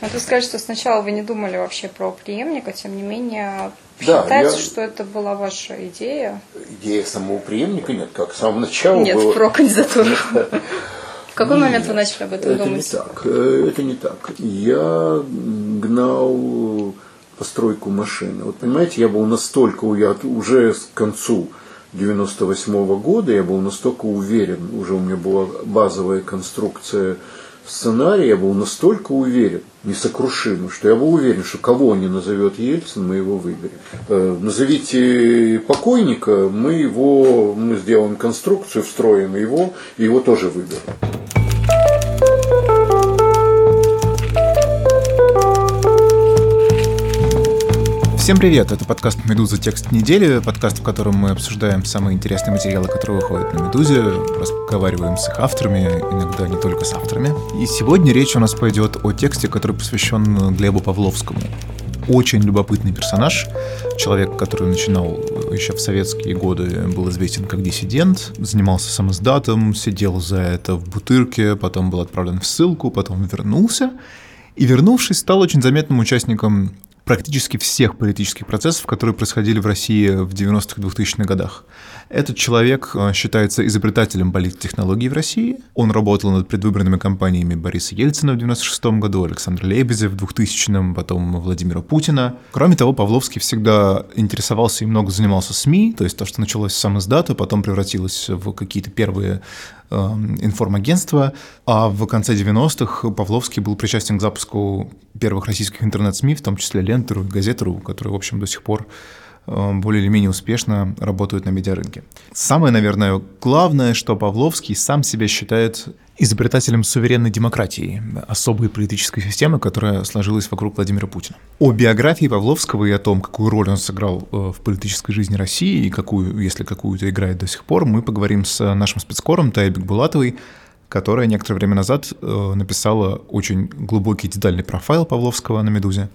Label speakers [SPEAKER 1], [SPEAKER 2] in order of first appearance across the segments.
[SPEAKER 1] Надо сказать, что сначала вы не думали вообще про преемника, тем не менее считается, я... что это была ваша идея.
[SPEAKER 2] Идея самого преемника нет, как с самого начала
[SPEAKER 1] Нет,
[SPEAKER 2] было...
[SPEAKER 1] про кандидатуру. В какой момент вы начали об этом
[SPEAKER 2] это
[SPEAKER 1] думать?
[SPEAKER 2] Не так. Э, это не так. Я гнал постройку машины. Вот понимаете, я был настолько, я уже к концу 98 -го года я был настолько уверен, уже у меня была базовая конструкция сценария, я был настолько уверен, несокрушимый, что я был уверен, что кого не назовет Ельцин, мы его выберем. Э, назовите покойника, мы его, мы сделаем конструкцию, встроим его, и его тоже выберем.
[SPEAKER 3] Всем привет! Это подкаст «Медуза. Текст недели», подкаст, в котором мы обсуждаем самые интересные материалы, которые выходят на «Медузе», разговариваем с их авторами, иногда не только с авторами. И сегодня речь у нас пойдет о тексте, который посвящен Глебу Павловскому. Очень любопытный персонаж, человек, который начинал еще в советские годы, был известен как диссидент, занимался самоздатом, сидел за это в бутырке, потом был отправлен в ссылку, потом вернулся. И вернувшись, стал очень заметным участником практически всех политических процессов, которые происходили в России в 90-х 2000-х годах. Этот человек э, считается изобретателем политтехнологий в России. Он работал над предвыборными кампаниями Бориса Ельцина в 96 году, Александра Лебедя в 2000-м, потом Владимира Путина. Кроме того, Павловский всегда интересовался и много занимался СМИ, то есть то, что началось с сам потом превратилось в какие-то первые информагентства, а в конце 90-х Павловский был причастен к запуску первых российских интернет-СМИ, в том числе Лентеру и Газетеру, которые, в общем, до сих пор более или менее успешно работают на медиарынке. Самое, наверное, главное, что Павловский сам себя считает изобретателем суверенной демократии, особой политической системы, которая сложилась вокруг Владимира Путина. О биографии Павловского и о том, какую роль он сыграл э, в политической жизни России и какую, если какую-то играет до сих пор, мы поговорим с нашим спецкором Тайбек Булатовой, которая некоторое время назад э, написала очень глубокий детальный профайл Павловского на «Медузе».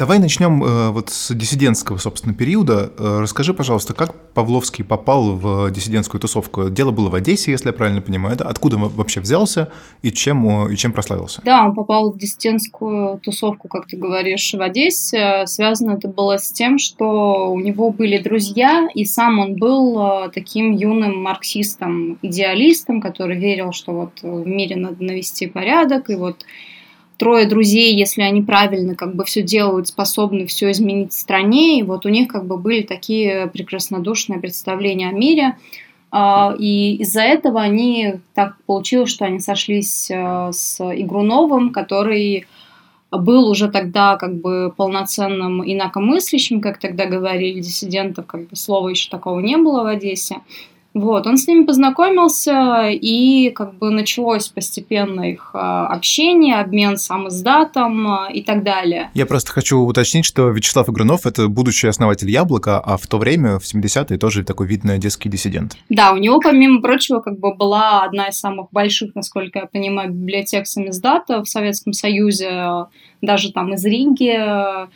[SPEAKER 3] Давай начнем э, вот с диссидентского, собственно, периода. Э, расскажи, пожалуйста, как Павловский попал в диссидентскую тусовку? Дело было в Одессе, если я правильно понимаю. Да? Откуда он вообще взялся и чем, и чем прославился?
[SPEAKER 1] Да, он попал в диссидентскую тусовку, как ты говоришь, в Одессе. Связано это было с тем, что у него были друзья, и сам он был э, таким юным марксистом, идеалистом, который верил, что вот в мире надо навести порядок, и вот трое друзей, если они правильно как бы все делают, способны все изменить в стране. И вот у них как бы были такие прекраснодушные представления о мире. А, и из-за этого они так получилось, что они сошлись э, с Игруновым, который был уже тогда как бы полноценным инакомыслящим, как тогда говорили диссидентов, как бы слова еще такого не было в Одессе. Вот, он с ними познакомился, и как бы началось постепенно их а, общение, обмен сам издатом а, и так далее.
[SPEAKER 3] Я просто хочу уточнить, что Вячеслав Игрунов — это будущий основатель «Яблока», а в то время, в 70-е, тоже такой видный одесский диссидент.
[SPEAKER 1] Да, у него, помимо прочего, как бы была одна из самых больших, насколько я понимаю, библиотек самиздата в Советском Союзе, даже там из Риги, а,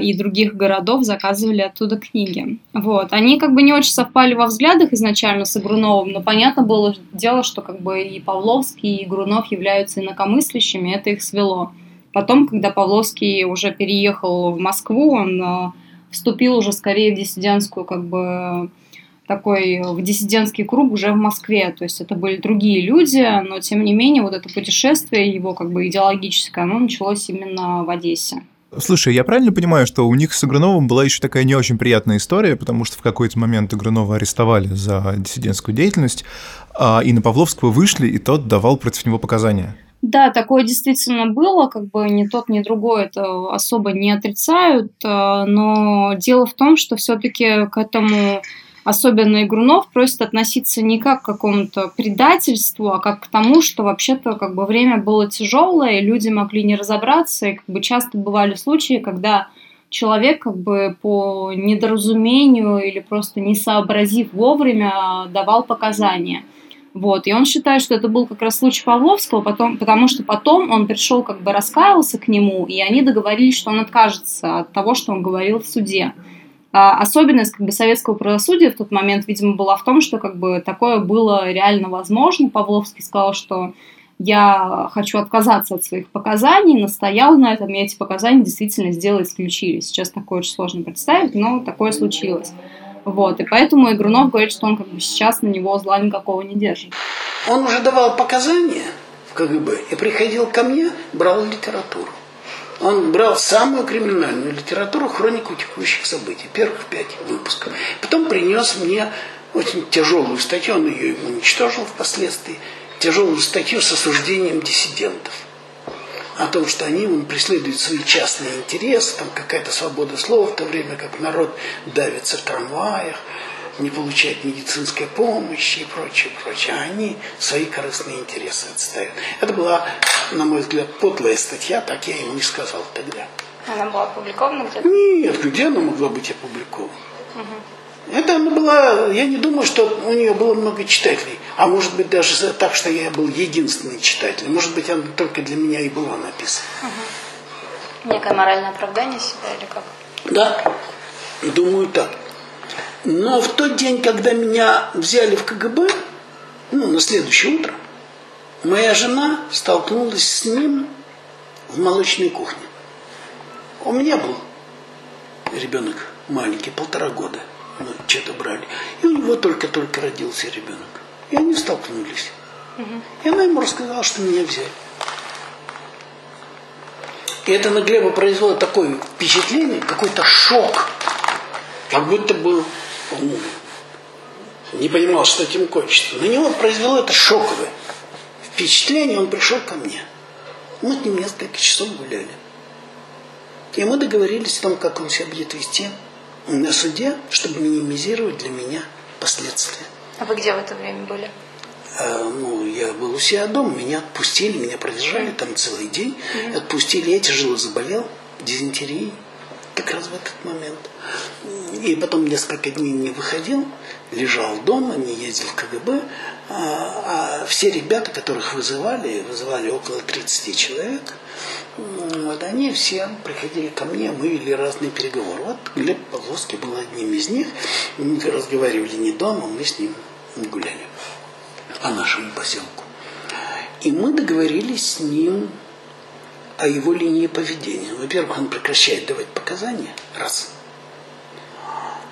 [SPEAKER 1] и других городов заказывали оттуда книги. Вот. Они как бы не очень совпали во взглядах изначально с Игруновым, но понятно было дело, что как бы и Павловский, и Игрунов являются инакомыслящими, это их свело. Потом, когда Павловский уже переехал в Москву, он а, вступил уже скорее в диссидентскую как бы такой в диссидентский круг уже в Москве, то есть это были другие люди, но тем не менее вот это путешествие его как бы идеологическое, оно началось именно в Одессе.
[SPEAKER 3] Слушай, я правильно понимаю, что у них с Игруновым была еще такая не очень приятная история, потому что в какой-то момент Игрунова арестовали за диссидентскую деятельность, а, и на Павловского вышли, и тот давал против него показания.
[SPEAKER 1] Да, такое действительно было, как бы ни тот, ни другой это особо не отрицают, а, но дело в том, что все-таки к этому особенно Игрунов, просит относиться не как к какому-то предательству, а как к тому, что вообще-то как бы время было тяжелое, и люди могли не разобраться, и как бы часто бывали случаи, когда человек как бы по недоразумению или просто не сообразив вовремя давал показания. Вот, и он считает, что это был как раз случай Павловского, потом, потому что потом он пришел, как бы раскаялся к нему, и они договорились, что он откажется от того, что он говорил в суде. А особенность как бы, советского правосудия в тот момент, видимо, была в том, что как бы, такое было реально возможно. Павловский сказал, что я хочу отказаться от своих показаний, настоял на этом, и эти показания действительно сделали, исключили. Сейчас такое очень сложно представить, но такое случилось. Вот, и поэтому Игрунов говорит, что он как бы сейчас на него зла никакого не держит.
[SPEAKER 4] Он уже давал показания в КГБ и приходил ко мне, брал литературу. Он брал самую криминальную литературу, хронику текущих событий, первых пять выпусков. Потом принес мне очень тяжелую статью, он ее уничтожил впоследствии, тяжелую статью с осуждением диссидентов о том, что они он, преследуют свои частные интересы, там какая-то свобода слова, в то время как народ давится в трамваях, не получает медицинской помощи и прочее, прочее. А они свои корыстные интересы отстают. Это была, на мой взгляд, подлая статья, так я ему и сказал тогда.
[SPEAKER 1] Она была опубликована где-то?
[SPEAKER 4] Нет, где она могла быть опубликована? Угу. Это она была, я не думаю, что у нее было много читателей. А может быть даже так, что я был единственный читатель. Может быть, она только для меня и была написана.
[SPEAKER 1] Угу. Некое моральное оправдание себя или как?
[SPEAKER 4] Да, думаю так. Но в тот день, когда меня взяли в КГБ, ну, на следующее утро, моя жена столкнулась с ним в молочной кухне. У меня был ребенок маленький, полтора года. Мы что-то брали. И у него только-только родился ребенок. И они столкнулись. И она ему рассказала, что меня взяли. И это на Глеба произвело такое впечатление, какой-то шок. Как будто бы он не понимал, что этим кончится. На него произвело это шоковое впечатление, он пришел ко мне. Мы с ним несколько часов гуляли. И мы договорились о том, как он себя будет вести на суде, чтобы минимизировать для меня последствия.
[SPEAKER 1] А вы где в это время были?
[SPEAKER 4] А, ну, я был у себя дома, меня отпустили, меня продержали там целый день. Mm-hmm. Отпустили, я тяжело заболел дизентерией как раз в этот момент. И потом несколько дней не выходил, лежал дома, не ездил в КГБ. А, а все ребята, которых вызывали, вызывали около 30 человек, вот они все приходили ко мне, мы вели разные переговоры. Вот Глеб Павловский был одним из них. Мы разговаривали не дома, мы с ним гуляли по нашему поселку. И мы договорились с ним о его линии поведения. Во-первых, он прекращает давать показания, раз.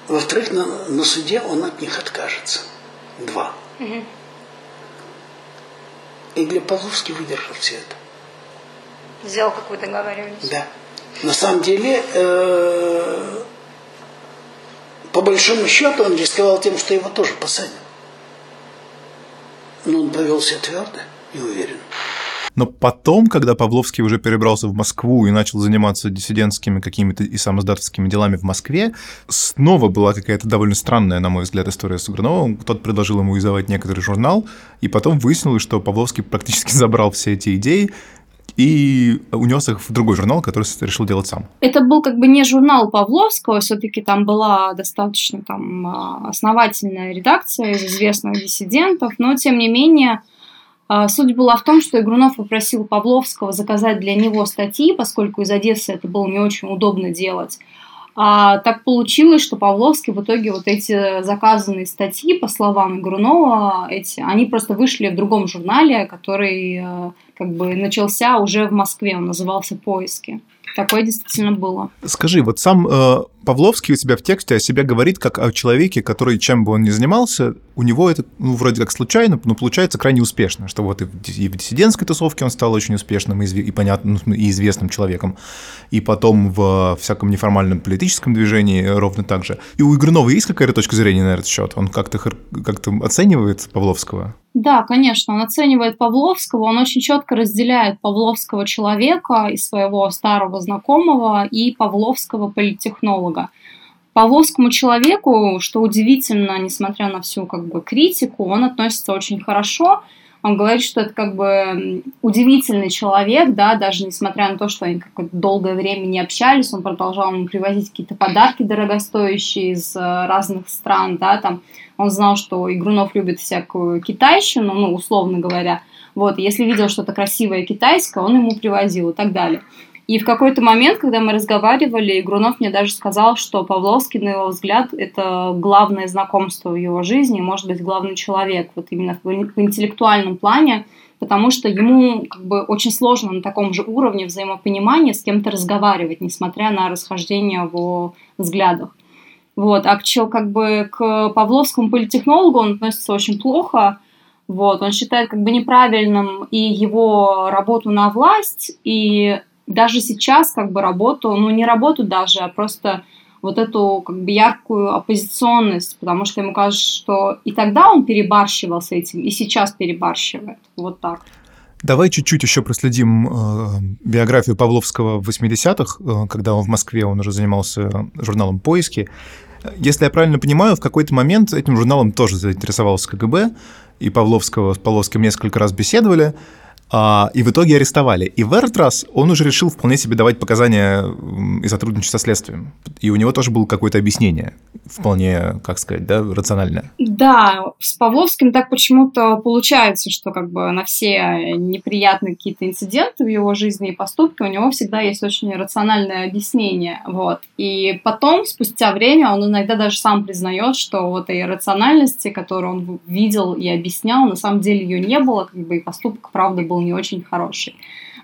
[SPEAKER 4] Во-вторых, на, на суде он от них откажется. Два. Угу. И Глеб Павловский выдержал все это.
[SPEAKER 1] Сделал как вы договаривались.
[SPEAKER 4] Да. На самом деле, э, по большому счету, он рисковал тем, что его тоже посадят. Но он повел себя твердо и уверенно.
[SPEAKER 3] Но потом, когда Павловский уже перебрался в Москву и начал заниматься диссидентскими какими-то и самоздатовскими делами в Москве, снова была какая-то довольно странная, на мой взгляд, история с Уграновым. Кто-то предложил ему издавать некоторый журнал, и потом выяснилось, что Павловский практически забрал все эти идеи, и унес их в другой журнал, который решил делать сам.
[SPEAKER 1] Это был как бы не журнал Павловского, все-таки там была достаточно там а, основательная редакция из известных диссидентов, но тем не менее суть была в том, что Игрунов попросил Павловского заказать для него статьи, поскольку из Одессы это было не очень удобно делать. А так получилось, что Павловский в итоге вот эти заказанные статьи, по словам Игрунова, эти, они просто вышли в другом журнале, который э, как бы начался уже в Москве, он назывался «Поиски». Такое действительно было.
[SPEAKER 3] Скажи, вот сам э, Павловский у тебя в тексте о себе говорит как о человеке, который, чем бы он ни занимался, у него это, ну, вроде как случайно, но получается крайне успешно, что вот и в, и в диссидентской тусовке он стал очень успешным и, и понятным, ну, и известным человеком, и потом в всяком неформальном политическом движении ровно так же. И у Игрунова есть какая-то точка зрения на этот счет? Он как-то как оценивает Павловского?
[SPEAKER 1] Да, конечно, он оценивает Павловского, он очень четко разделяет Павловского человека и своего старого знакомого и Павловского политтехнолога. Павловскому человеку, что удивительно, несмотря на всю как бы критику, он относится очень хорошо, Он говорит, что это как бы удивительный человек, да, даже несмотря на то, что они какое-то долгое время не общались, он продолжал ему привозить какие-то подарки дорогостоящие из э, разных стран, да, там он знал, что Игрунов любит всякую китайщину, ну, условно говоря, вот, если видел что-то красивое китайское, он ему привозил и так далее. И в какой-то момент, когда мы разговаривали, Игрунов мне даже сказал, что Павловский, на его взгляд, это главное знакомство в его жизни, может быть, главный человек, вот именно в, интеллектуальном плане, потому что ему как бы очень сложно на таком же уровне взаимопонимания с кем-то разговаривать, несмотря на расхождение в взглядах. Вот, а к, как бы к Павловскому политехнологу он относится очень плохо, вот, он считает как бы неправильным и его работу на власть, и даже сейчас как бы работу, ну не работу даже, а просто вот эту как бы яркую оппозиционность, потому что ему кажется, что и тогда он перебарщивал с этим, и сейчас перебарщивает. Вот так.
[SPEAKER 3] Давай чуть-чуть еще проследим э, биографию Павловского в 80-х, э, когда он в Москве, он уже занимался журналом «Поиски». Если я правильно понимаю, в какой-то момент этим журналом тоже заинтересовался КГБ, и Павловского с Павловским несколько раз беседовали, а, и в итоге арестовали. И в этот раз он уже решил вполне себе давать показания и сотрудничать со следствием. И у него тоже было какое-то объяснение, вполне, как сказать, да, рациональное.
[SPEAKER 1] Да, с Павловским так почему-то получается, что как бы на все неприятные какие-то инциденты в его жизни и поступки у него всегда есть очень рациональное объяснение. Вот. И потом, спустя время, он иногда даже сам признает, что вот этой рациональности, которую он видел и объяснял, на самом деле ее не было, как бы и поступок, правда, был не очень хороший.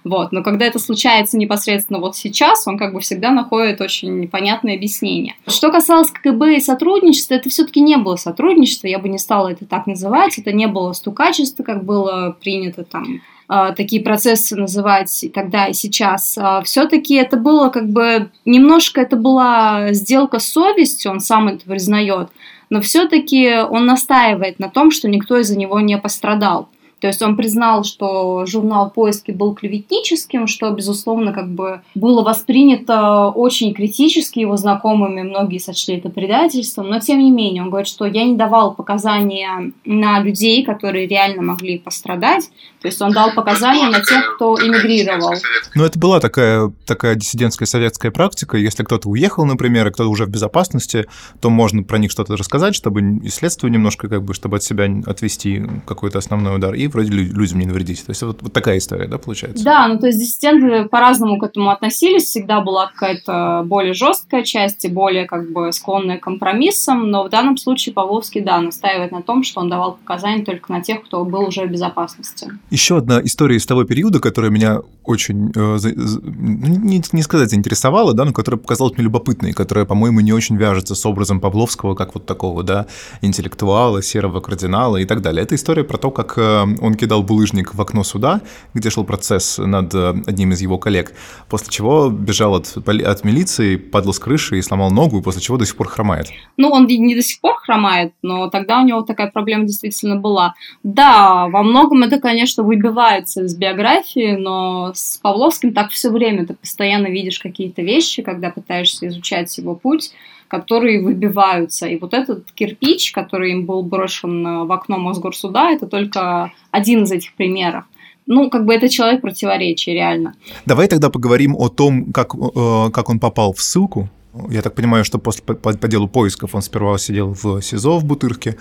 [SPEAKER 1] Вот. Но когда это случается непосредственно вот сейчас, он как бы всегда находит очень непонятное объяснение. Что касалось КГБ и сотрудничества, это все-таки не было сотрудничества, я бы не стала это так называть, это не было стукачество, как было принято там а, такие процессы называть тогда и сейчас. А, все-таки это было как бы немножко это была сделка с совестью, он сам это признает, но все-таки он настаивает на том, что никто из-за него не пострадал. То есть он признал, что журнал «Поиски» был клеветническим, что, безусловно, как бы было воспринято очень критически его знакомыми, многие сочли это предательством, но тем не менее он говорит, что я не давал показания на людей, которые реально могли пострадать, то есть он дал показания на тех, кто эмигрировал.
[SPEAKER 3] Ну, это была такая, такая диссидентская советская практика. Если кто-то уехал, например, и кто-то уже в безопасности, то можно про них что-то рассказать, чтобы и следствие немножко, как бы, чтобы от себя отвести какой-то основной удар, и вроде людям не навредить. То есть вот, вот такая история, да, получается?
[SPEAKER 1] Да, ну то есть диссиденты по-разному к этому относились. Всегда была какая-то более жесткая часть и более как бы склонная к компромиссам, но в данном случае Павловский, да, настаивает на том, что он давал показания только на тех, кто был уже в безопасности.
[SPEAKER 3] Еще одна история из того периода, которая меня очень, э, ну, не, не сказать заинтересовала, да, но которая показалась мне любопытной, которая, по-моему, не очень вяжется с образом Павловского, как вот такого, да, интеллектуала, серого кардинала и так далее. Это история про то, как э, он кидал булыжник в окно суда, где шел процесс над э, одним из его коллег, после чего бежал от, от милиции, падал с крыши и сломал ногу, и после чего до сих пор хромает.
[SPEAKER 1] Ну, он не до сих пор хромает, но тогда у него такая проблема действительно была. Да, во многом это, конечно, выбивается из биографии, но с Павловским так все время. Ты постоянно видишь какие-то вещи, когда пытаешься изучать его путь, которые выбиваются. И вот этот кирпич, который им был брошен в окно Мосгорсуда, это только один из этих примеров ну, как бы это человек противоречия, реально.
[SPEAKER 3] Давай тогда поговорим о том, как, э, как он попал в ссылку. Я так понимаю, что после, по, по делу поисков он сперва сидел в СИЗО в Бутырке,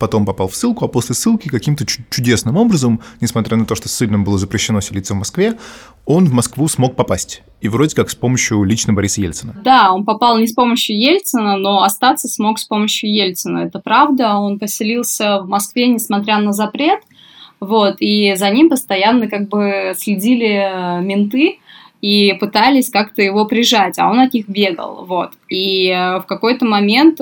[SPEAKER 3] потом попал в ссылку, а после ссылки каким-то чудесным образом, несмотря на то, что ссыльным было запрещено селиться в Москве, он в Москву смог попасть. И вроде как с помощью лично Бориса Ельцина.
[SPEAKER 1] Да, он попал не с помощью Ельцина, но остаться смог с помощью Ельцина. Это правда. Он поселился в Москве, несмотря на запрет. Вот, и за ним постоянно как бы следили менты, и пытались как-то его прижать, а он от них бегал, вот. И э, в какой-то момент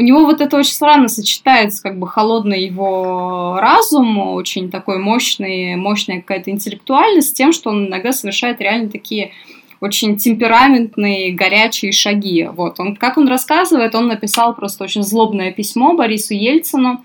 [SPEAKER 1] у него вот это очень странно сочетается, как бы холодный его разум, очень такой мощный, мощная какая-то интеллектуальность, с тем, что он иногда совершает реально такие очень темпераментные, горячие шаги. Вот он, как он рассказывает, он написал просто очень злобное письмо Борису Ельцину,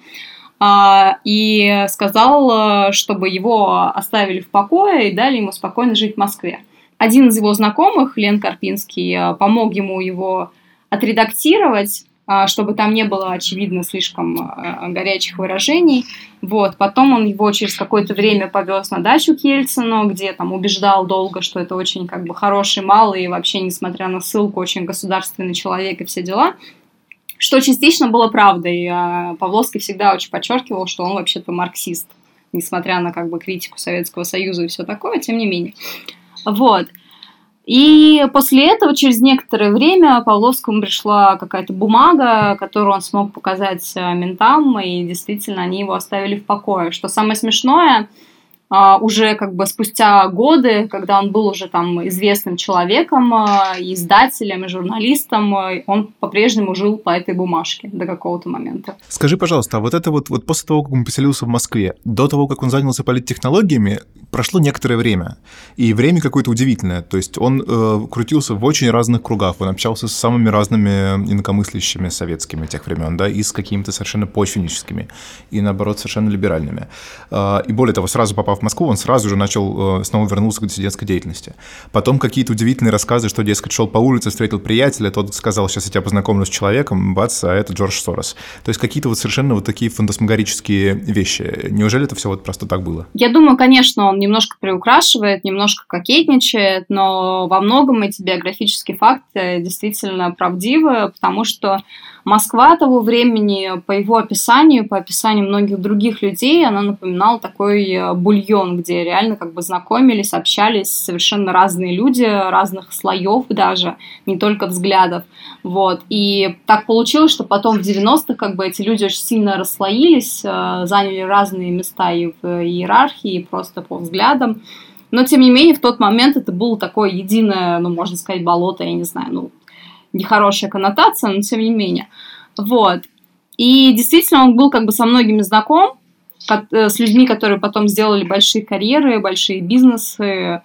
[SPEAKER 1] а, и сказал, чтобы его оставили в покое и дали ему спокойно жить в Москве. Один из его знакомых, Лен Карпинский, помог ему его отредактировать, чтобы там не было, очевидно, слишком а, горячих выражений. Вот. Потом он его через какое-то время повез на дачу к Ельцину, где там убеждал долго, что это очень как бы хороший малый и вообще, несмотря на ссылку, очень государственный человек и все дела. Что частично было правдой. А Павловский всегда очень подчеркивал, что он вообще-то марксист, несмотря на как бы критику Советского Союза и все такое, тем не менее. Вот. И после этого, через некоторое время, Павловскому пришла какая-то бумага, которую он смог показать э, ментам, и действительно они его оставили в покое. Что самое смешное, уже как бы спустя годы, когда он был уже там известным человеком, а, издателем и журналистом, а, он по-прежнему жил по этой бумажке до какого-то момента.
[SPEAKER 3] Скажи, пожалуйста, а вот это вот, вот после того, как он поселился в Москве, до того, как он занялся политтехнологиями, прошло некоторое время. И время какое-то удивительное. То есть он э, крутился в очень разных кругах, он общался с самыми разными инакомыслящими советскими тех времен, да, и с какими-то совершенно почвенническими, и наоборот совершенно либеральными. Э, и более того, сразу попав в Москву, он сразу же начал, э, снова вернулся к диссидентской деятельности. Потом какие-то удивительные рассказы, что, дескать, шел по улице, встретил приятеля, тот сказал, сейчас я тебя познакомлю с человеком, бац, а это Джордж Сорос. То есть какие-то вот совершенно вот такие фантасмагорические вещи. Неужели это все вот просто так было?
[SPEAKER 1] Я думаю, конечно, он немножко приукрашивает, немножко кокетничает, но во многом эти биографические факты действительно правдивы, потому что Москва того времени, по его описанию, по описанию многих других людей, она напоминала такой э, бульон, где реально как бы знакомились, общались совершенно разные люди, разных слоев даже, не только взглядов. Вот. И так получилось, что потом в 90-х как бы эти люди очень сильно расслоились, э, заняли разные места и в иерархии, и просто по взглядам. Но, тем не менее, в тот момент это было такое единое, ну, можно сказать, болото, я не знаю, ну, нехорошая коннотация, но тем не менее. Вот. И действительно, он был как бы со многими знаком, э, с людьми, которые потом сделали большие карьеры, большие бизнесы,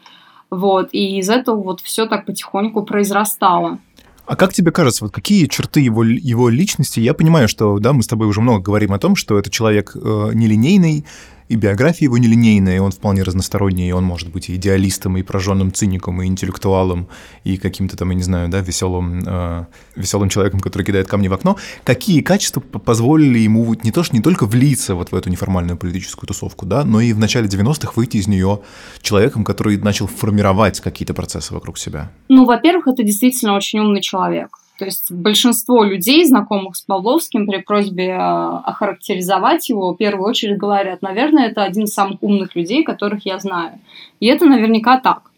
[SPEAKER 1] вот, и из этого вот все так потихоньку произрастало.
[SPEAKER 3] А как тебе кажется, вот какие черты его, его личности? Я понимаю, что да, мы с тобой уже много говорим о том, что это человек э, нелинейный, и биография его нелинейная, и он вполне разносторонний, и он может быть и идеалистом, и прожженным циником, и интеллектуалом, и каким-то там, я не знаю, да, веселым, э, веселым человеком, который кидает камни в окно. Какие качества позволили ему не то, что не только влиться вот в эту неформальную политическую тусовку, да, но и в начале 90-х выйти из нее человеком, который начал формировать какие-то процессы вокруг себя?
[SPEAKER 1] Ну, во-первых, это действительно очень умный человек. То есть большинство людей, знакомых с Павловским, при просьбе э, охарактеризовать его, в первую очередь говорят, наверное, это один из самых умных людей, которых я знаю. И это наверняка так.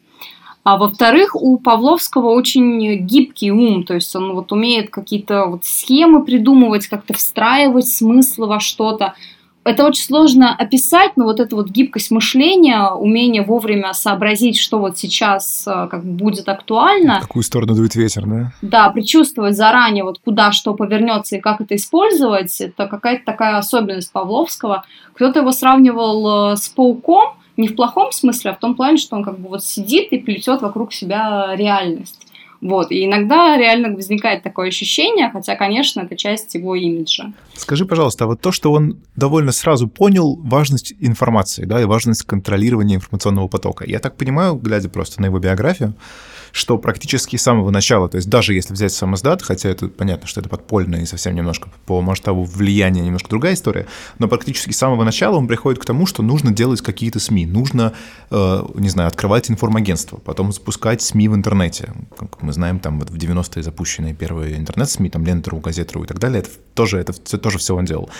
[SPEAKER 1] А во-вторых, у Павловского очень гибкий ум, то есть он вот умеет какие-то вот схемы придумывать, как-то встраивать смыслы во что-то это очень сложно описать, но вот эта вот гибкость мышления, умение вовремя сообразить, что вот сейчас э, как бы будет актуально.
[SPEAKER 3] В какую сторону дует ветер, да?
[SPEAKER 1] Да, предчувствовать заранее, вот куда что повернется и как это использовать, это какая-то такая особенность Павловского. Кто-то его сравнивал э, с пауком, не в плохом смысле, а в том плане, что он как бы вот сидит и плетет вокруг себя реальность. Вот. И иногда реально возникает такое ощущение, хотя, конечно, это часть его имиджа.
[SPEAKER 3] Скажи, пожалуйста, а вот то, что он довольно сразу понял важность информации, да, и важность контролирования информационного потока. Я так понимаю, глядя просто на его биографию, что практически с самого начала, то есть даже если взять сам издат, хотя это понятно, что это подпольно и совсем немножко по масштабу влияния немножко другая история, но практически с самого начала он приходит к тому, что нужно делать какие-то СМИ, нужно, э, не знаю, открывать информагентство, потом запускать СМИ в интернете. Как мы знаем, там вот в 90-е запущенные первые интернет-СМИ, там Лентеру, Газетру и так далее, это тоже, это все, тоже все он делал.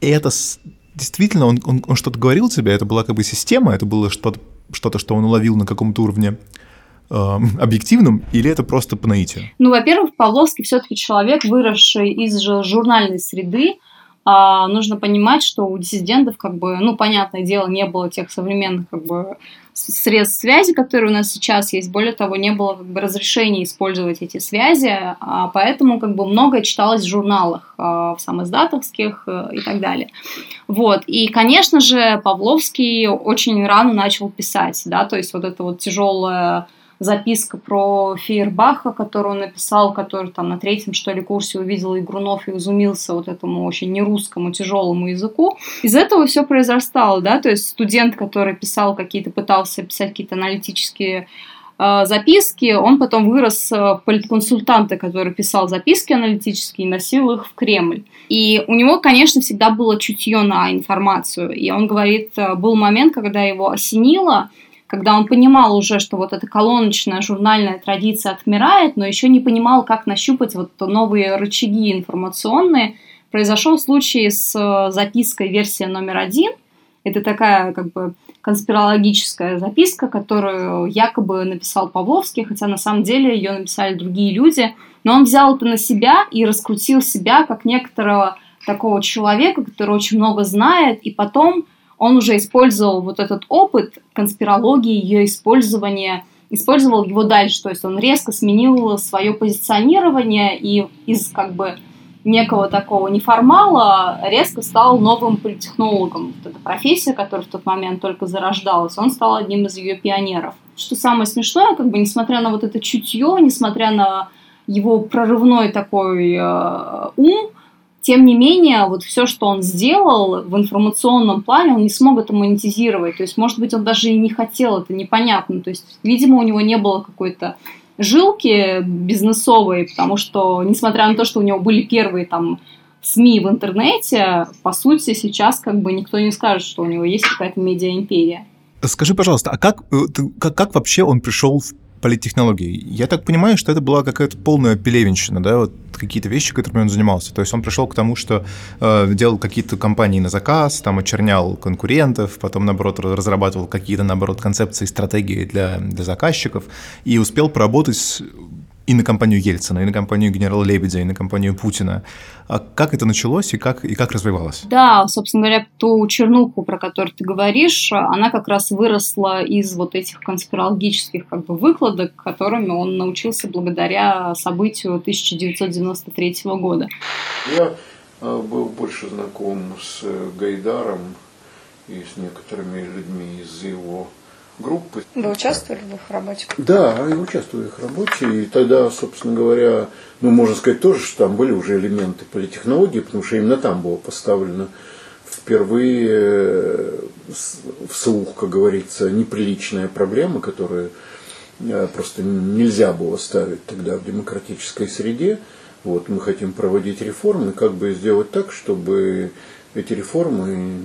[SPEAKER 3] И это действительно, он, он, он что-то говорил тебе, это была как бы система, это было что-то, что-то, что он уловил на каком-то уровне объективным, или это просто по наитию?
[SPEAKER 1] Ну, во-первых, Павловский все-таки человек, выросший из журнальной среды, а, нужно понимать, что у диссидентов, как бы, ну, понятное дело, не было тех современных, как бы, средств связи, которые у нас сейчас есть. Более того, не было как бы, разрешения использовать эти связи, а поэтому как бы многое читалось в журналах, а, в самоиздатовских э, и так далее. Вот. И, конечно же, Павловский очень рано начал писать, да, то есть вот это вот тяжелое записка про Фейербаха, которую он написал, который там на третьем, что ли, курсе увидел Игрунов и изумился вот этому очень нерусскому тяжелому языку. Из этого все произрастало, да, то есть студент, который писал какие-то, пытался писать какие-то аналитические э, записки, он потом вырос в политконсультанта, который писал записки аналитические и носил их в Кремль. И у него, конечно, всегда было чутье на информацию. И он говорит, был момент, когда его осенило, когда он понимал уже, что вот эта колоночная журнальная традиция отмирает, но еще не понимал, как нащупать вот новые рычаги информационные, произошел случай с э, запиской версия номер один. Это такая как бы конспирологическая записка, которую якобы написал Павловский, хотя на самом деле ее написали другие люди. Но он взял это на себя и раскрутил себя как некоторого такого человека, который очень много знает, и потом он уже использовал вот этот опыт конспирологии, ее использования, использовал его дальше. То есть он резко сменил свое позиционирование и из как бы некого такого неформала резко стал новым политтехнологом. Вот эта профессия, которая в тот момент только зарождалась, он стал одним из ее пионеров. Что самое смешное, как бы несмотря на вот это чутье, несмотря на его прорывной такой э, ум, тем не менее, вот все, что он сделал в информационном плане, он не смог это монетизировать. То есть, может быть, он даже и не хотел, это непонятно. То есть, видимо, у него не было какой-то жилки бизнесовой, потому что, несмотря на то, что у него были первые там СМИ в интернете, по сути, сейчас как бы никто не скажет, что у него есть какая-то медиа-империя.
[SPEAKER 3] Скажи, пожалуйста, а как, э, как, как вообще он пришел в политтехнологий. Я так понимаю, что это была какая-то полная пелевенщина, да, вот какие-то вещи, которыми он занимался. То есть он пришел к тому, что э, делал какие-то компании на заказ, там очернял конкурентов, потом, наоборот, разрабатывал какие-то, наоборот, концепции, стратегии для, для заказчиков и успел поработать и на компанию Ельцина, и на компанию генерала Лебедя, и на компанию Путина. А как это началось и как, и как развивалось?
[SPEAKER 1] Да, собственно говоря, ту чернуху, про которую ты говоришь, она как раз выросла из вот этих конспирологических как бы выкладок, которыми он научился благодаря событию 1993 года.
[SPEAKER 2] Я э, был больше знаком с Гайдаром и с некоторыми людьми из его группы.
[SPEAKER 1] Вы участвовали в их работе?
[SPEAKER 2] Да, я участвую в их работе. И тогда, собственно говоря, ну, можно сказать тоже, что там были уже элементы политехнологии, потому что именно там было поставлено впервые э, вслух, как говорится, неприличная проблема, которую э, просто нельзя было ставить тогда в демократической среде. Вот, мы хотим проводить реформы, как бы сделать так, чтобы эти реформы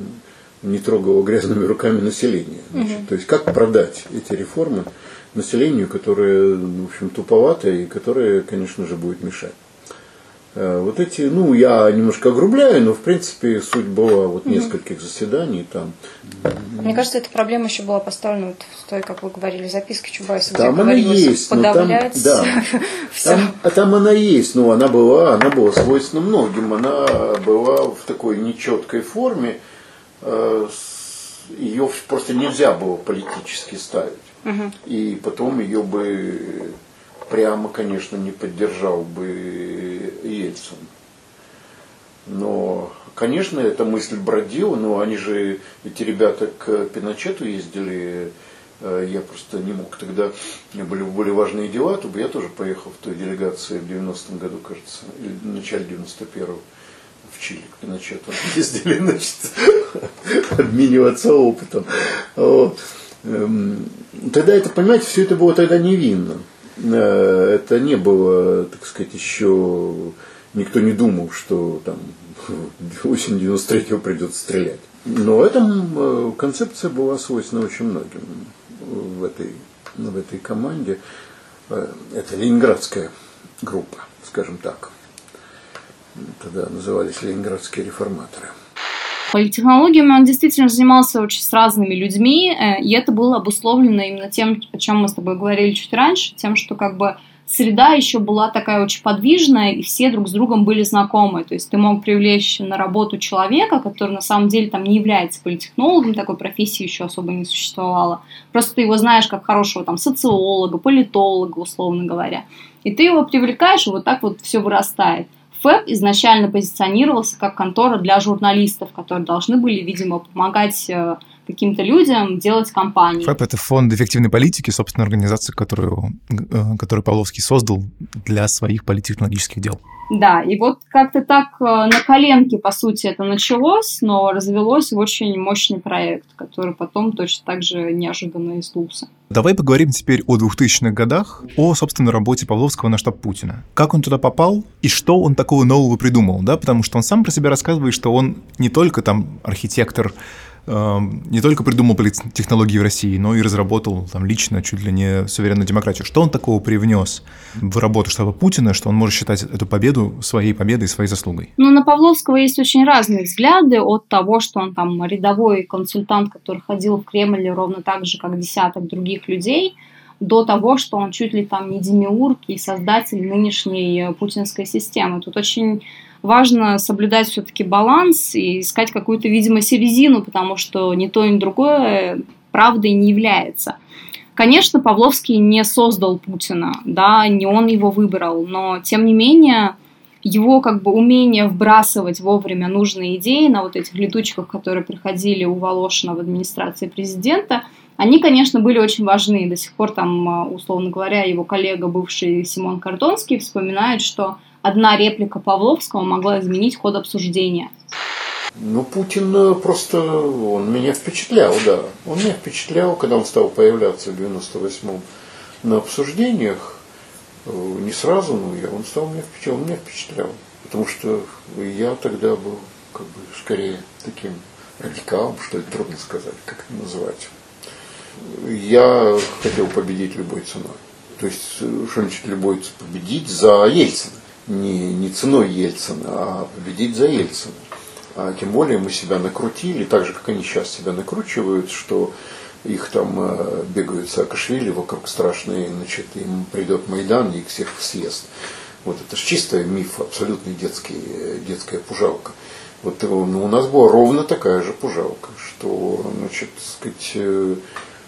[SPEAKER 2] не трогало грязными руками население. Значит, угу. То есть как продать эти реформы населению, которое, в общем, туповатое и которое, конечно же, будет мешать. Э, вот эти, ну, я немножко огрубляю, но, в принципе, суть была вот нескольких заседаний там.
[SPEAKER 1] Мне кажется, эта проблема еще была поставлена вот в той, как вы говорили, записке Чубайса,
[SPEAKER 2] там где она есть, подавлять там, да, Там, а там она есть, но она была, она была свойственна многим, она была в такой нечеткой форме, ее просто нельзя было политически ставить. Угу. И потом ее бы прямо, конечно, не поддержал бы Ельцин. Но, конечно, эта мысль бродила, но они же, эти ребята к Пиночету ездили, э, я просто не мог тогда, у меня были более важные дела, то бы я тоже поехал в той делегации в 90-м году, кажется, или в начале 91-го Чили к Пиночету ездили, значит, обмениваться опытом. Вот. Эм, тогда это, понимаете, все это было тогда невинно. Э, это не было, так сказать, еще никто не думал, что там осень 93-го придется стрелять. Но эта э, концепция была свойственна очень многим в этой, в этой команде. Э, это ленинградская группа, скажем так тогда назывались ленинградские реформаторы.
[SPEAKER 1] Политтехнологиями он действительно занимался очень с разными людьми, э, и это было обусловлено именно тем, о чем мы с тобой говорили чуть раньше, тем, что как бы среда еще была такая очень подвижная, и все друг с другом были знакомы. То есть ты мог привлечь на работу человека, который на самом деле там не является политтехнологом, такой профессии еще особо не существовало. Просто ты его знаешь как хорошего там социолога, политолога, условно говоря. И ты его привлекаешь, и вот так вот все вырастает. ФЭП изначально позиционировался как контора для журналистов, которые должны были, видимо, помогать э, каким-то людям делать кампании.
[SPEAKER 3] ФЭП — это фонд эффективной политики, собственно, организация, которую, э, которую Павловский создал для своих политтехнологических дел.
[SPEAKER 1] Да, и вот как-то так э, на коленке, по сути, это началось, но развелось в очень мощный проект, который потом точно так же неожиданно издулся.
[SPEAKER 3] Давай поговорим теперь о 2000-х годах, о, собственно, работе Павловского на штаб Путина. Как он туда попал и что он такого нового придумал, да? Потому что он сам про себя рассказывает, что он не только там архитектор не только придумал технологии в России, но и разработал там лично чуть ли не суверенную демократию. Что он такого привнес в работу штаба Путина, что он может считать эту победу своей победой, своей заслугой?
[SPEAKER 1] Ну, на Павловского есть очень разные взгляды от того, что он там рядовой консультант, который ходил в Кремль ровно так же, как десяток других людей, до того, что он чуть ли там не демиург и создатель нынешней путинской системы. Тут очень важно соблюдать все-таки баланс и искать какую-то, видимо, середину, потому что ни то, ни другое правдой не является. Конечно, Павловский не создал Путина, да, не он его выбрал, но тем не менее его как бы умение вбрасывать вовремя нужные идеи на вот этих летучках, которые приходили у Волошина в администрации президента, они, конечно, были очень важны. До сих пор там, условно говоря, его коллега, бывший Симон Картонский, вспоминает, что одна реплика Павловского могла изменить ход обсуждения.
[SPEAKER 2] Ну, Путин э, просто, он меня впечатлял, да. Он меня впечатлял, когда он стал появляться в 98-м на обсуждениях. Э, не сразу, но я, он стал меня впечатлял, он меня впечатлял. Потому что я тогда был, как бы, скорее таким радикалом, что ли, трудно сказать, как это называть. Я хотел победить любой ценой. То есть, э, что значит любой победить за Ельцина не, не ценой Ельцина, а победить за Ельцина. А тем более мы себя накрутили, так же, как они сейчас себя накручивают, что их там э, бегают Саакашвили вокруг страшные, значит, им придет Майдан и их всех съест. Вот это же чистый миф, абсолютно детский, детская пужалка. Вот ну, у нас была ровно такая же пужалка, что, значит, сказать, э, Э,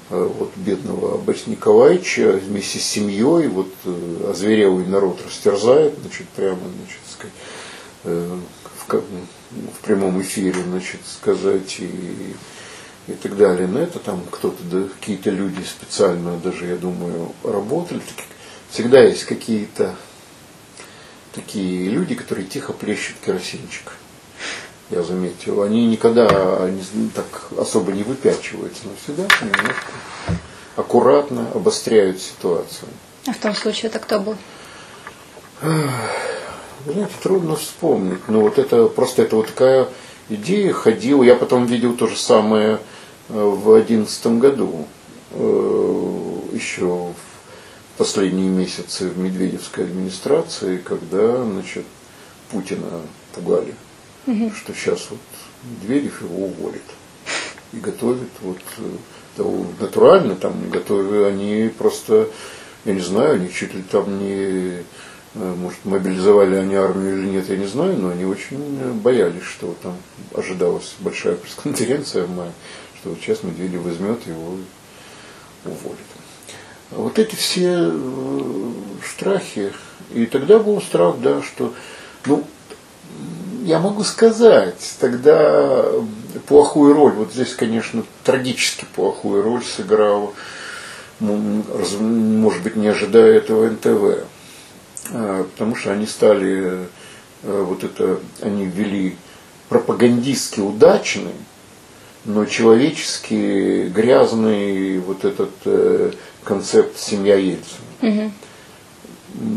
[SPEAKER 2] вот бедного Бориса Николаевича вместе с семьей, вот э, озверелый народ растерзает, значит, прямо, значит, сказать, э, в, в прямом эфире, значит, сказать, и, и так далее. На это там кто-то, да, какие-то люди специально даже, я думаю, работали. Всегда есть какие-то такие люди, которые тихо плещут керосинчик я заметил, они никогда не, так особо не выпячиваются, но всегда немножко аккуратно обостряют ситуацию.
[SPEAKER 1] А в том случае это кто был?
[SPEAKER 2] Знаете, трудно вспомнить. Но вот это просто это вот такая идея ходила. Я потом видел то же самое э, в одиннадцатом году, э, еще в последние месяцы в Медведевской администрации, когда значит, Путина пугали угу. что сейчас вот Медведев его уволит. И готовит вот да, натурально там готовят, они просто, я не знаю, они чуть ли там не, э, может, мобилизовали они армию или нет, я не знаю, но они очень боялись, что там ожидалась большая пресс-конференция в мае, что вот сейчас Медведев возьмет его и уволит. Вот эти все э, страхи, и тогда был страх, да, что, ну, я могу сказать, тогда плохую роль, вот здесь, конечно, трагически плохую роль сыграл, может быть, не ожидая этого НТВ, а, потому что они стали, э, вот это, они ввели пропагандистски удачный, но человечески грязный вот этот э, концепт семья Ельцина. Угу.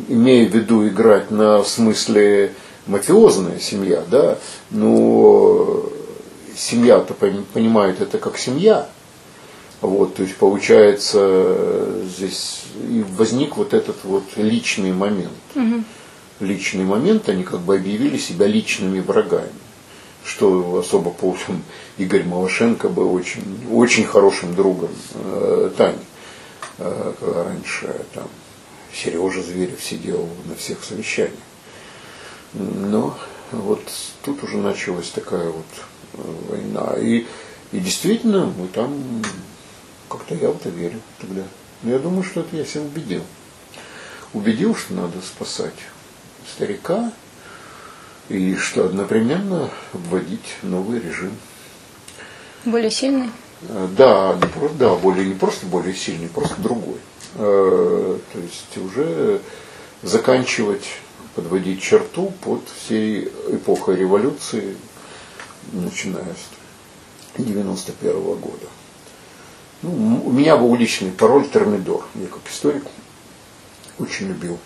[SPEAKER 2] Имея в виду играть на смысле мафиозная семья, да, но семья-то понимает это как семья. Вот, то есть получается здесь и возник вот этот вот личный момент. Угу. Личный момент, они как бы объявили себя личными врагами. Что особо по Игорь Малашенко был очень, очень хорошим другом э, Тани. Э, когда раньше там Сережа Зверев сидел на всех совещаниях. Но вот тут уже началась такая вот э, война. И, и действительно, мы там, как-то я в это верю тогда. Но я думаю, что это я себя убедил. Убедил, что надо спасать старика, и что одновременно вводить новый режим.
[SPEAKER 1] Более сильный?
[SPEAKER 2] Э, да, не просто, да, более не просто более сильный, просто другой. Э, то есть уже заканчивать, подводить черту под всей эпохой революции, начиная с 91 -го года. Ну, у меня был личный пароль Термидор. Я как историк очень любил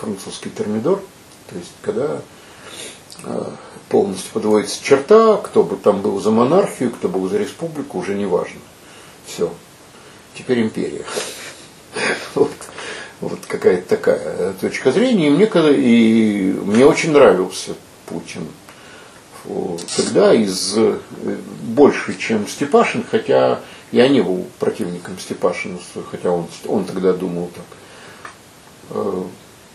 [SPEAKER 2] французский Термидор. То есть, когда э, полностью подводится черта, кто бы там был за монархию, кто был за республику, уже не важно. Все. Теперь империя. Какая-то такая точка зрения. И мне, и мне очень нравился Путин тогда из больше, чем Степашин, хотя я не был противником Степашина, хотя он, он тогда думал так. Э,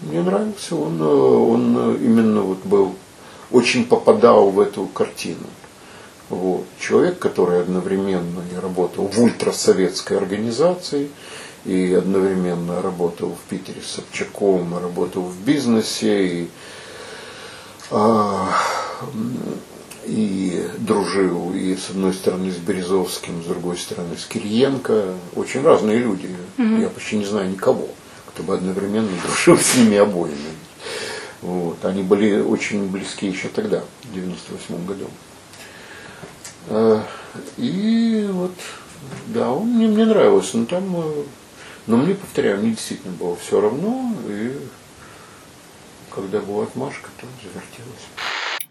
[SPEAKER 2] мне нравился, он, он именно вот был, очень попадал в эту картину. Вот. Человек, который одновременно и работал в ультрасоветской организации, и одновременно работал в Питере с Собчаком, работал в бизнесе, и а, и дружил и с одной стороны с Березовским, с другой стороны с Кириенко. Очень разные люди. Mm-hmm. Я почти не знаю никого, кто бы одновременно дружил с ними обоими. Вот. Они были очень близки еще тогда, в 98 году. А, и вот, да, он мне, мне нравился, но там, э, но мне, повторяю, мне действительно было все равно, и когда была отмашка, то завертелось.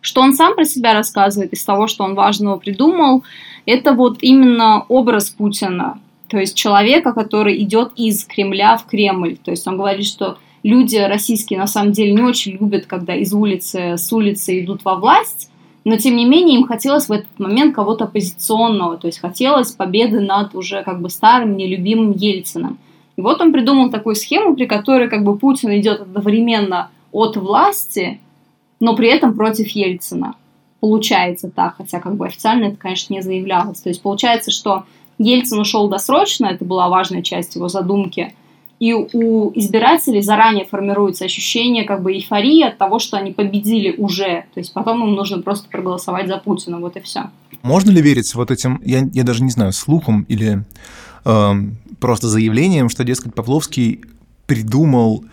[SPEAKER 1] Что он сам про себя рассказывает из того, что он важного придумал, это вот именно образ Путина, то есть человека, который идет из Кремля в Кремль. То есть он говорит, что люди российские на самом деле не очень любят, когда из улицы, с улицы идут во власть, но тем не менее им хотелось в этот момент кого-то оппозиционного, то есть хотелось победы над уже как бы старым, нелюбимым Ельцином. И вот он придумал такую схему, при которой как бы Путин идет одновременно от власти но при этом против Ельцина. Получается так, хотя как бы официально это, конечно, не заявлялось. То есть получается, что Ельцин ушел досрочно, это была важная часть его задумки, и у избирателей заранее формируется ощущение как бы эйфории от того, что они победили уже. То есть потом им нужно просто проголосовать за Путина, вот и все.
[SPEAKER 3] Можно ли верить вот этим, я, я даже не знаю, слухом или э, просто заявлением, что, дескать, Павловский придумал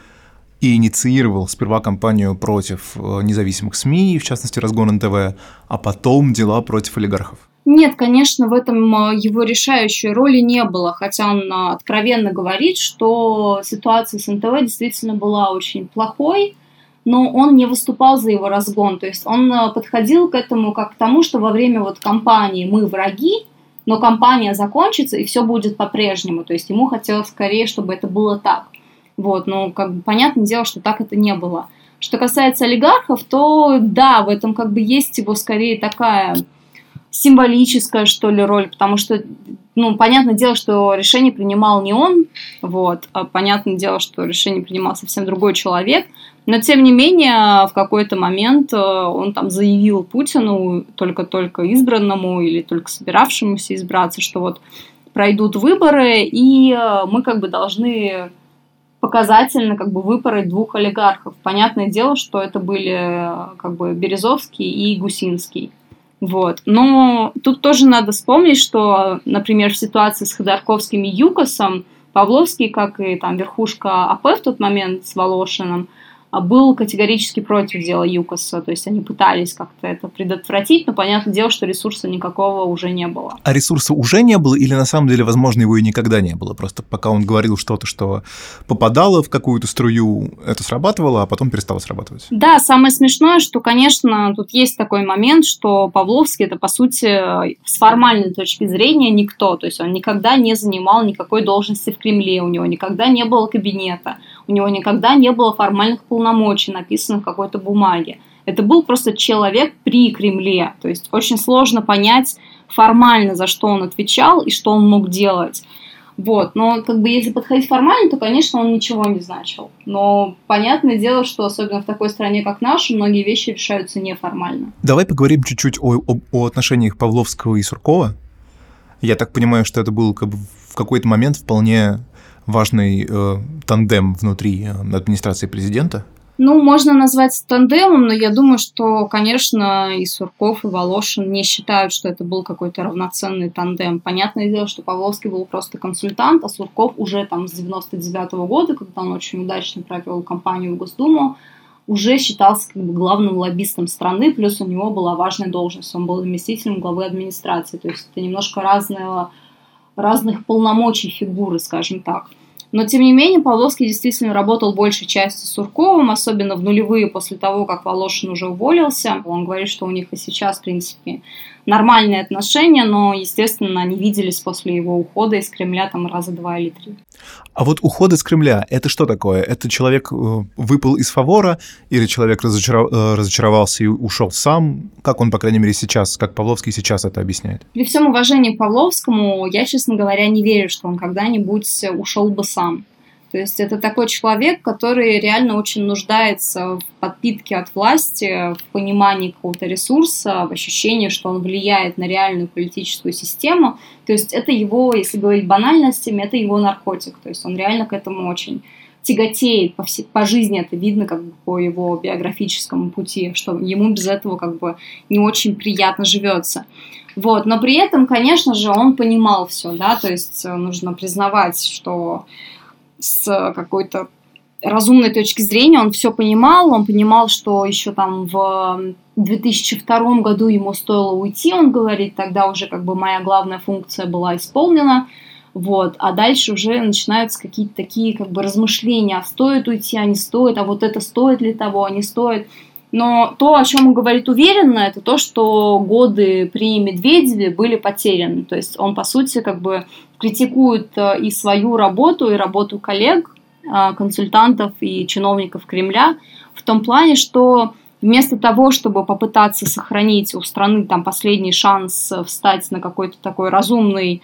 [SPEAKER 3] и инициировал сперва кампанию против э, независимых СМИ, в частности разгон НТВ, а потом дела против олигархов.
[SPEAKER 1] Нет, конечно, в этом э, его решающей роли не было, хотя он э, откровенно говорит, что ситуация с НТВ действительно была очень плохой, но он не выступал за его разгон, то есть он подходил к этому как к тому, что во время вот кампании мы враги, но кампания закончится и все будет по-прежнему, то есть ему хотелось скорее, чтобы это было так. Вот, но как бы понятное дело, что так это не было. Что касается олигархов, то да, в этом как бы есть его скорее такая символическая, что ли, роль, потому что, ну, понятное дело, что решение принимал не он, вот, а понятное дело, что решение принимал совсем другой человек, но, тем не менее, в какой-то момент э, он там заявил Путину, только-только избранному или только собиравшемуся избраться, что вот пройдут выборы, и э, мы как бы должны показательно как бы выпороть двух олигархов. Понятное дело, что это были как бы Березовский и Гусинский. Вот. Но тут тоже надо вспомнить, что, например, в ситуации с Ходорковским и Юкосом Павловский, как и там верхушка АП в тот момент с Волошиным, был категорически против дела ЮКОСа, то есть они пытались как-то это предотвратить, но понятное дело, что ресурса никакого уже не было.
[SPEAKER 3] А ресурса уже не было или на самом деле, возможно, его и никогда не было? Просто пока он говорил что-то, что попадало в какую-то струю, это срабатывало, а потом перестало срабатывать?
[SPEAKER 1] Да, самое смешное, что, конечно, тут есть такой момент, что Павловский это, по сути, с формальной точки зрения никто, то есть он никогда не занимал никакой должности в Кремле, у него никогда не было кабинета, у него никогда не было формальных полномочий, написанных в какой-то бумаге. Это был просто человек при Кремле. То есть очень сложно понять формально, за что он отвечал и что он мог делать. Вот, но как бы если подходить формально, то, конечно, он ничего не значил. Но понятное дело, что особенно в такой стране, как наша, многие вещи решаются неформально.
[SPEAKER 3] Давай поговорим чуть-чуть о, о, о отношениях Павловского и Суркова. Я так понимаю, что это был как бы в какой-то момент вполне важный э, тандем внутри э, администрации президента.
[SPEAKER 1] Ну, можно назвать тандемом, но я думаю, что, конечно, и Сурков, и Волошин не считают, что это был какой-то равноценный тандем. Понятное дело, что Павловский был просто консультант, а Сурков уже там с 99 -го года, когда он очень удачно провел кампанию в Госдуму, уже считался как бы главным лоббистом страны, плюс у него была важная должность, он был заместителем главы администрации, то есть это немножко разного, разных полномочий фигуры, скажем так. Но, тем не менее, Павловский действительно работал большей частью с Сурковым, особенно в нулевые после того, как Волошин уже уволился. Он говорит, что у них и сейчас, в принципе, нормальные отношения, но, естественно, они виделись после его ухода из Кремля там раза два или три.
[SPEAKER 3] А вот уход из Кремля, это что такое? Это человек э, выпал из фавора или человек разочаров... Э, разочаровался и ушел сам? Как он, по крайней мере, сейчас, как Павловский сейчас это объясняет?
[SPEAKER 1] При всем уважении к Павловскому, я, честно говоря, не верю, что он когда-нибудь ушел бы сам. То есть это такой человек, который реально очень нуждается в подпитке от власти, в понимании какого-то ресурса, в ощущении, что он влияет на реальную политическую систему. То есть это его, если говорить банальностями, это его наркотик. То есть он реально к этому очень тяготеет по, все, по жизни, это видно как бы по его биографическому пути, что ему без этого как бы не очень приятно живется. Вот, но при этом, конечно же, он понимал все, да, то есть нужно признавать, что с какой-то разумной точки зрения, он все понимал, он понимал, что еще там в 2002 году ему стоило уйти, он говорит, тогда уже как бы моя главная функция была исполнена, вот, а дальше уже начинаются какие-то такие как бы размышления, а стоит уйти, а не стоит, а вот это стоит ли того, а не стоит. Но то, о чем он говорит уверенно, это то, что годы при Медведеве были потеряны. То есть он, по сути, как бы критикует э, и свою работу, и работу коллег, э, консультантов и чиновников Кремля в том плане, что вместо того, чтобы попытаться сохранить у страны там последний шанс встать на какой-то такой разумный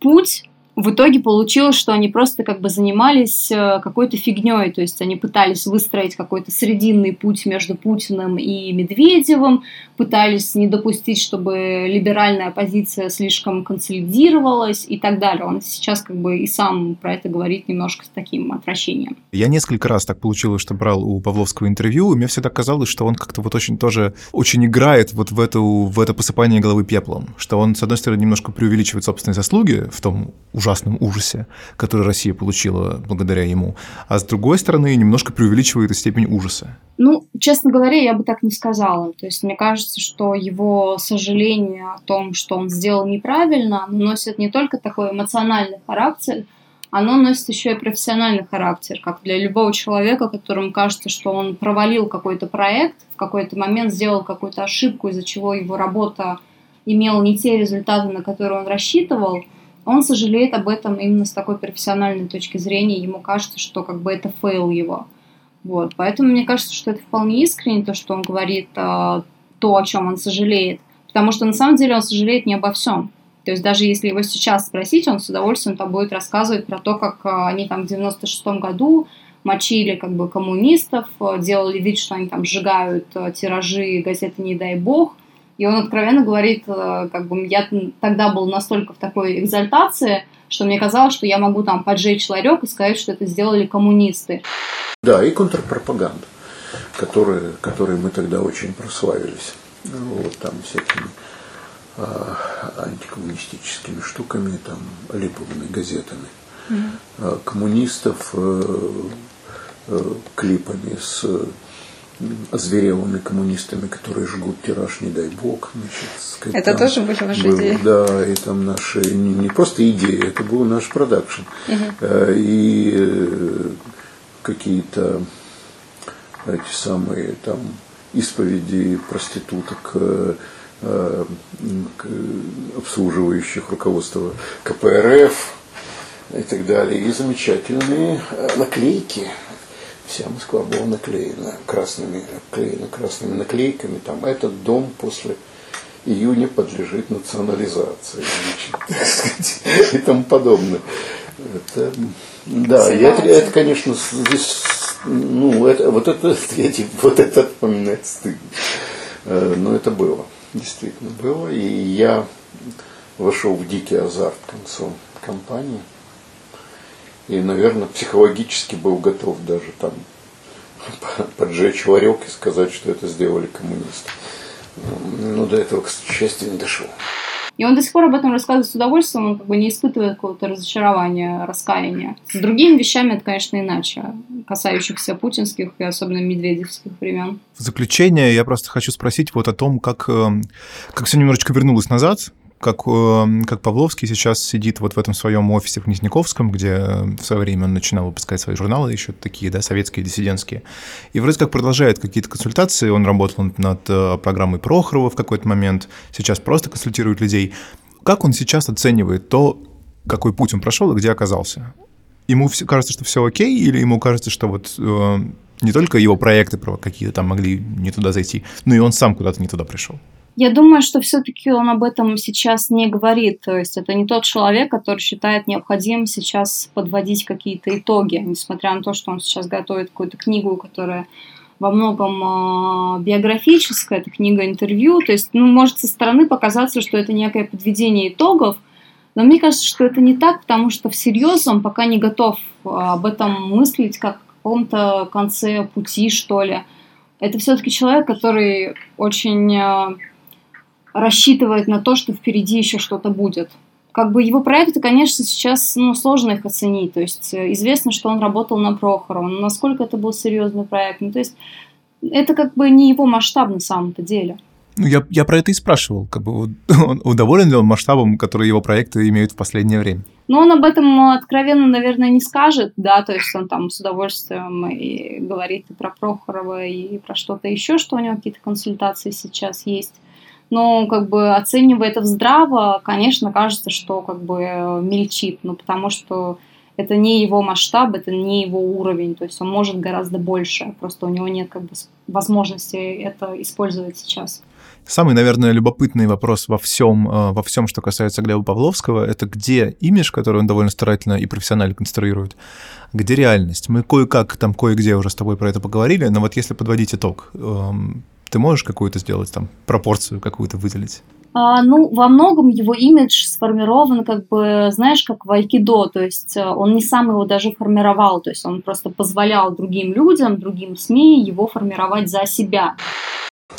[SPEAKER 1] путь, в итоге получилось, что они просто как бы занимались э, какой-то фигней, то есть они пытались выстроить какой-то срединный путь между Путиным и Медведевым, пытались не допустить, чтобы либеральная оппозиция слишком консолидировалась и так далее. Он сейчас как бы и сам про это говорит немножко с таким отвращением.
[SPEAKER 3] Я несколько раз так получилось, что брал у Павловского интервью, и мне всегда казалось, что он как-то вот очень тоже очень играет вот в, эту, в это посыпание головы пеплом, что он, с одной стороны, немножко преувеличивает собственные заслуги в том ужасном ужасе, который Россия получила благодаря ему, а с другой стороны немножко преувеличивает и степень ужаса.
[SPEAKER 1] Ну, честно говоря, я бы так не сказала. То есть мне кажется, что его сожаление о том, что он сделал неправильно, носит не только такой эмоциональный характер, оно носит еще и профессиональный характер, как для любого человека, которому кажется, что он провалил какой-то проект, в какой-то момент сделал какую-то ошибку, из-за чего его работа имела не те результаты, на которые он рассчитывал – он сожалеет об этом именно с такой профессиональной точки зрения. Ему кажется, что как бы это fail его. Вот. Поэтому мне кажется, что это вполне искренне, то, что он говорит, э, то, о чем он сожалеет. Потому что на самом деле он сожалеет не обо всем. То есть даже если его сейчас спросить, он с удовольствием там будет рассказывать про то, как э, они там в 96-м году мочили как бы коммунистов, э, делали вид, что они там сжигают э, тиражи газеты «Не дай бог», и он откровенно говорит, э, как бы я тогда был настолько в такой экзальтации, что мне казалось, что я могу там поджечь ларек и сказать, что это сделали коммунисты.
[SPEAKER 2] Да, и контрпропаганда, которые, которые мы тогда очень прославились. Вот там всякими а, антикоммунистическими штуками, там, липовыми газетами. Mm-hmm. коммунистов э, э, клипами с озверелыми коммунистами, которые жгут тираж, не дай бог.
[SPEAKER 1] Значит, это там тоже были ваши был, идеи?
[SPEAKER 2] Да, и там наши, не, не просто идеи, это был наш продакшн. Угу. И э, какие-то эти самые там исповеди проституток, э, обслуживающих руководство КПРФ и так далее, и замечательные наклейки вся Москва была наклеена красными, наклеена красными наклейками. Там этот дом после июня подлежит национализации значит, и тому подобное. Это, да, и это, конечно, здесь, ну, это, вот это, эти, вот это вспоминать стыдно. Э, но это было, действительно было. И я вошел в дикий азарт к концу кампании и, наверное, психологически был готов даже там поджечь ларек и сказать, что это сделали коммунисты. Ну, до этого, к счастью, не дошел.
[SPEAKER 1] И он до сих пор об этом рассказывает с удовольствием, он как бы не испытывает какого-то разочарования, раскаяния. С другими вещами это, конечно, иначе, касающихся путинских и особенно медведевских времен.
[SPEAKER 3] В заключение я просто хочу спросить вот о том, как, э, как все немножечко вернулось назад, как, э, как Павловский сейчас сидит вот в этом своем офисе в Нижниковском, где в свое время он начинал выпускать свои журналы, еще такие, да, советские, диссидентские. И вроде как продолжает какие-то консультации, он работал над э, программой Прохорова в какой-то момент, сейчас просто консультирует людей. Как он сейчас оценивает то, какой путь он прошел и где оказался? Ему кажется, что все окей, или ему кажется, что вот э, не только его проекты какие-то там могли не туда зайти, но и он сам куда-то не туда пришел?
[SPEAKER 1] Я думаю, что все-таки он об этом сейчас не говорит. То есть это не тот человек, который считает необходимым сейчас подводить какие-то итоги, несмотря на то, что он сейчас готовит какую-то книгу, которая во многом э, биографическая, это книга интервью. То есть, ну, может со стороны показаться, что это некое подведение итогов, но мне кажется, что это не так, потому что всерьез он пока не готов а, об этом мыслить как о каком-то конце пути, что ли. Это все-таки человек, который очень а, рассчитывает на то, что впереди еще что-то будет. Как бы его проекты, конечно, сейчас ну, сложно их оценить. То есть э, известно, что он работал на Прохорова, но насколько это был серьезный проект. Ну, то есть это как бы не его масштаб на самом-то деле.
[SPEAKER 3] Ну, я, я про это и спрашивал. Как бы, он, доволен ли он масштабом, который его проекты имеют в последнее время?
[SPEAKER 1] Ну, он об этом откровенно, наверное, не скажет, да, то есть он там с удовольствием и говорит и про Прохорова, и про что-то еще, что у него какие-то консультации сейчас есть но как бы оценивая это здраво, конечно, кажется, что как бы мельчит, ну потому что это не его масштаб, это не его уровень, то есть он может гораздо больше, просто у него нет как бы возможности это использовать сейчас.
[SPEAKER 3] Самый, наверное, любопытный вопрос во всем, э, во всем, что касается Глеба Павловского, это где имидж, который он довольно старательно и профессионально конструирует, где реальность. Мы кое-как там кое-где уже с тобой про это поговорили, но вот если подводить итог, эм, ты можешь какую-то сделать там пропорцию какую-то выделить?
[SPEAKER 1] А, ну, во многом его имидж сформирован, как бы, знаешь, как в айкидо, то есть э, он не сам его даже формировал, то есть он просто позволял другим людям, другим СМИ его формировать за себя.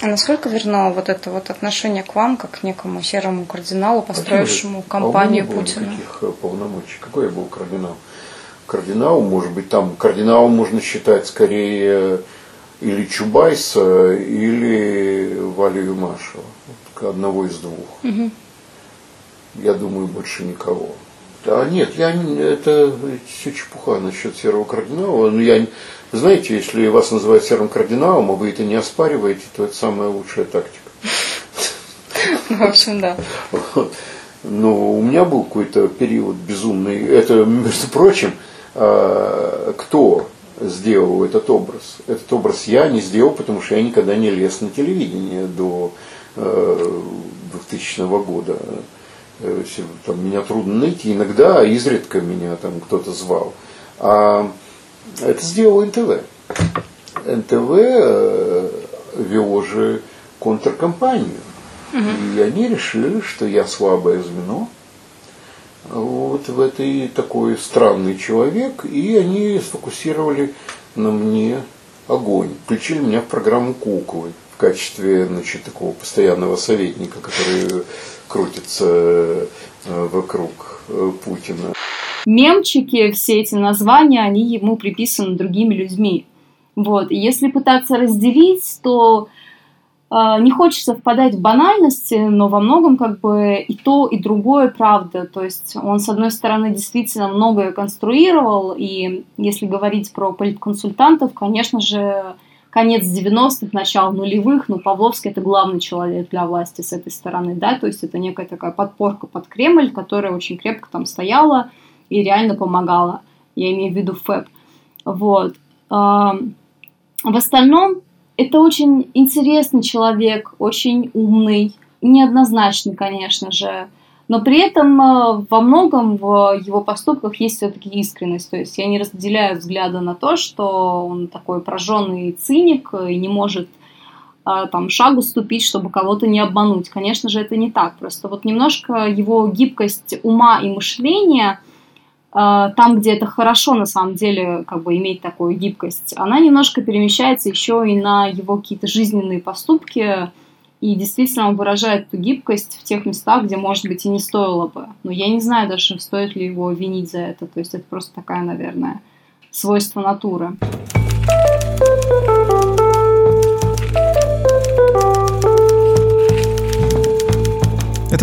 [SPEAKER 1] А насколько верно вот это вот отношение к вам, как к некому серому кардиналу, построившему а кампанию а Путина?
[SPEAKER 2] Никаких э, полномочий. Какой я был кардинал? Кардинал, может быть, там кардиналом можно считать скорее или Чубайса, или Валию Машева. Одного из двух. Угу. Я думаю, больше никого. А нет, я, это все чепуха насчет серого кардинала. Но ну, я, знаете, если вас называют серым кардиналом, а вы это не оспариваете, то это самая лучшая тактика.
[SPEAKER 1] В общем, да.
[SPEAKER 2] Но у меня был какой-то период безумный. Это, между прочим, а, кто сделал этот образ. Этот образ я не сделал, потому что я никогда не лез на телевидение до 2000 э, года. Э, там, меня трудно найти. Иногда, изредка меня там кто-то звал. А это сделал НТВ. НТВ э, вел же контркомпанию. Угу. И они решили, что я слабое звено вот в этой такой странный человек, и они сфокусировали на мне огонь. Включили меня в программу куклы в качестве значит, такого постоянного советника, который крутится э, вокруг э, Путина.
[SPEAKER 1] Мемчики, все эти названия, они ему приписаны другими людьми. Вот. Если пытаться разделить, то не хочется впадать в банальности, но во многом как бы и то, и другое правда. То есть он, с одной стороны, действительно многое конструировал, и если говорить про политконсультантов, конечно же, конец 90-х, начало нулевых, но Павловский это главный человек для власти с этой стороны, да, то есть это некая такая подпорка под Кремль, которая очень крепко там стояла и реально помогала. Я имею в виду ФЭП. Вот. В остальном это очень интересный человек, очень умный, неоднозначный, конечно же. Но при этом э, во многом в его поступках есть все-таки искренность. То есть я не разделяю взгляда на то, что он такой прожженный циник и не может э, там шагу ступить, чтобы кого-то не обмануть. Конечно же, это не так. Просто вот немножко его гибкость ума и мышления там, где это хорошо, на самом деле, как бы иметь такую гибкость, она немножко перемещается еще и на его какие-то жизненные поступки, и действительно он выражает эту гибкость в тех местах, где, может быть, и не стоило бы. Но я не знаю даже, стоит ли его винить за это. То есть это просто такая, наверное, свойство натуры.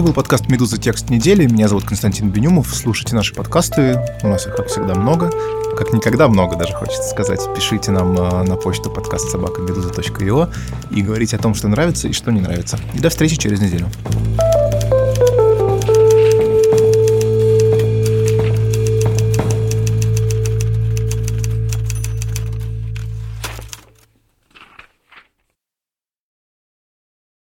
[SPEAKER 3] Это был подкаст «Медуза. Текст недели». Меня зовут Константин Бенюмов. Слушайте наши подкасты. У нас их, как всегда, много. Как никогда много, даже хочется сказать. Пишите нам а, на почту подкаст собака и говорите о том, что нравится и что не нравится. И до встречи через неделю.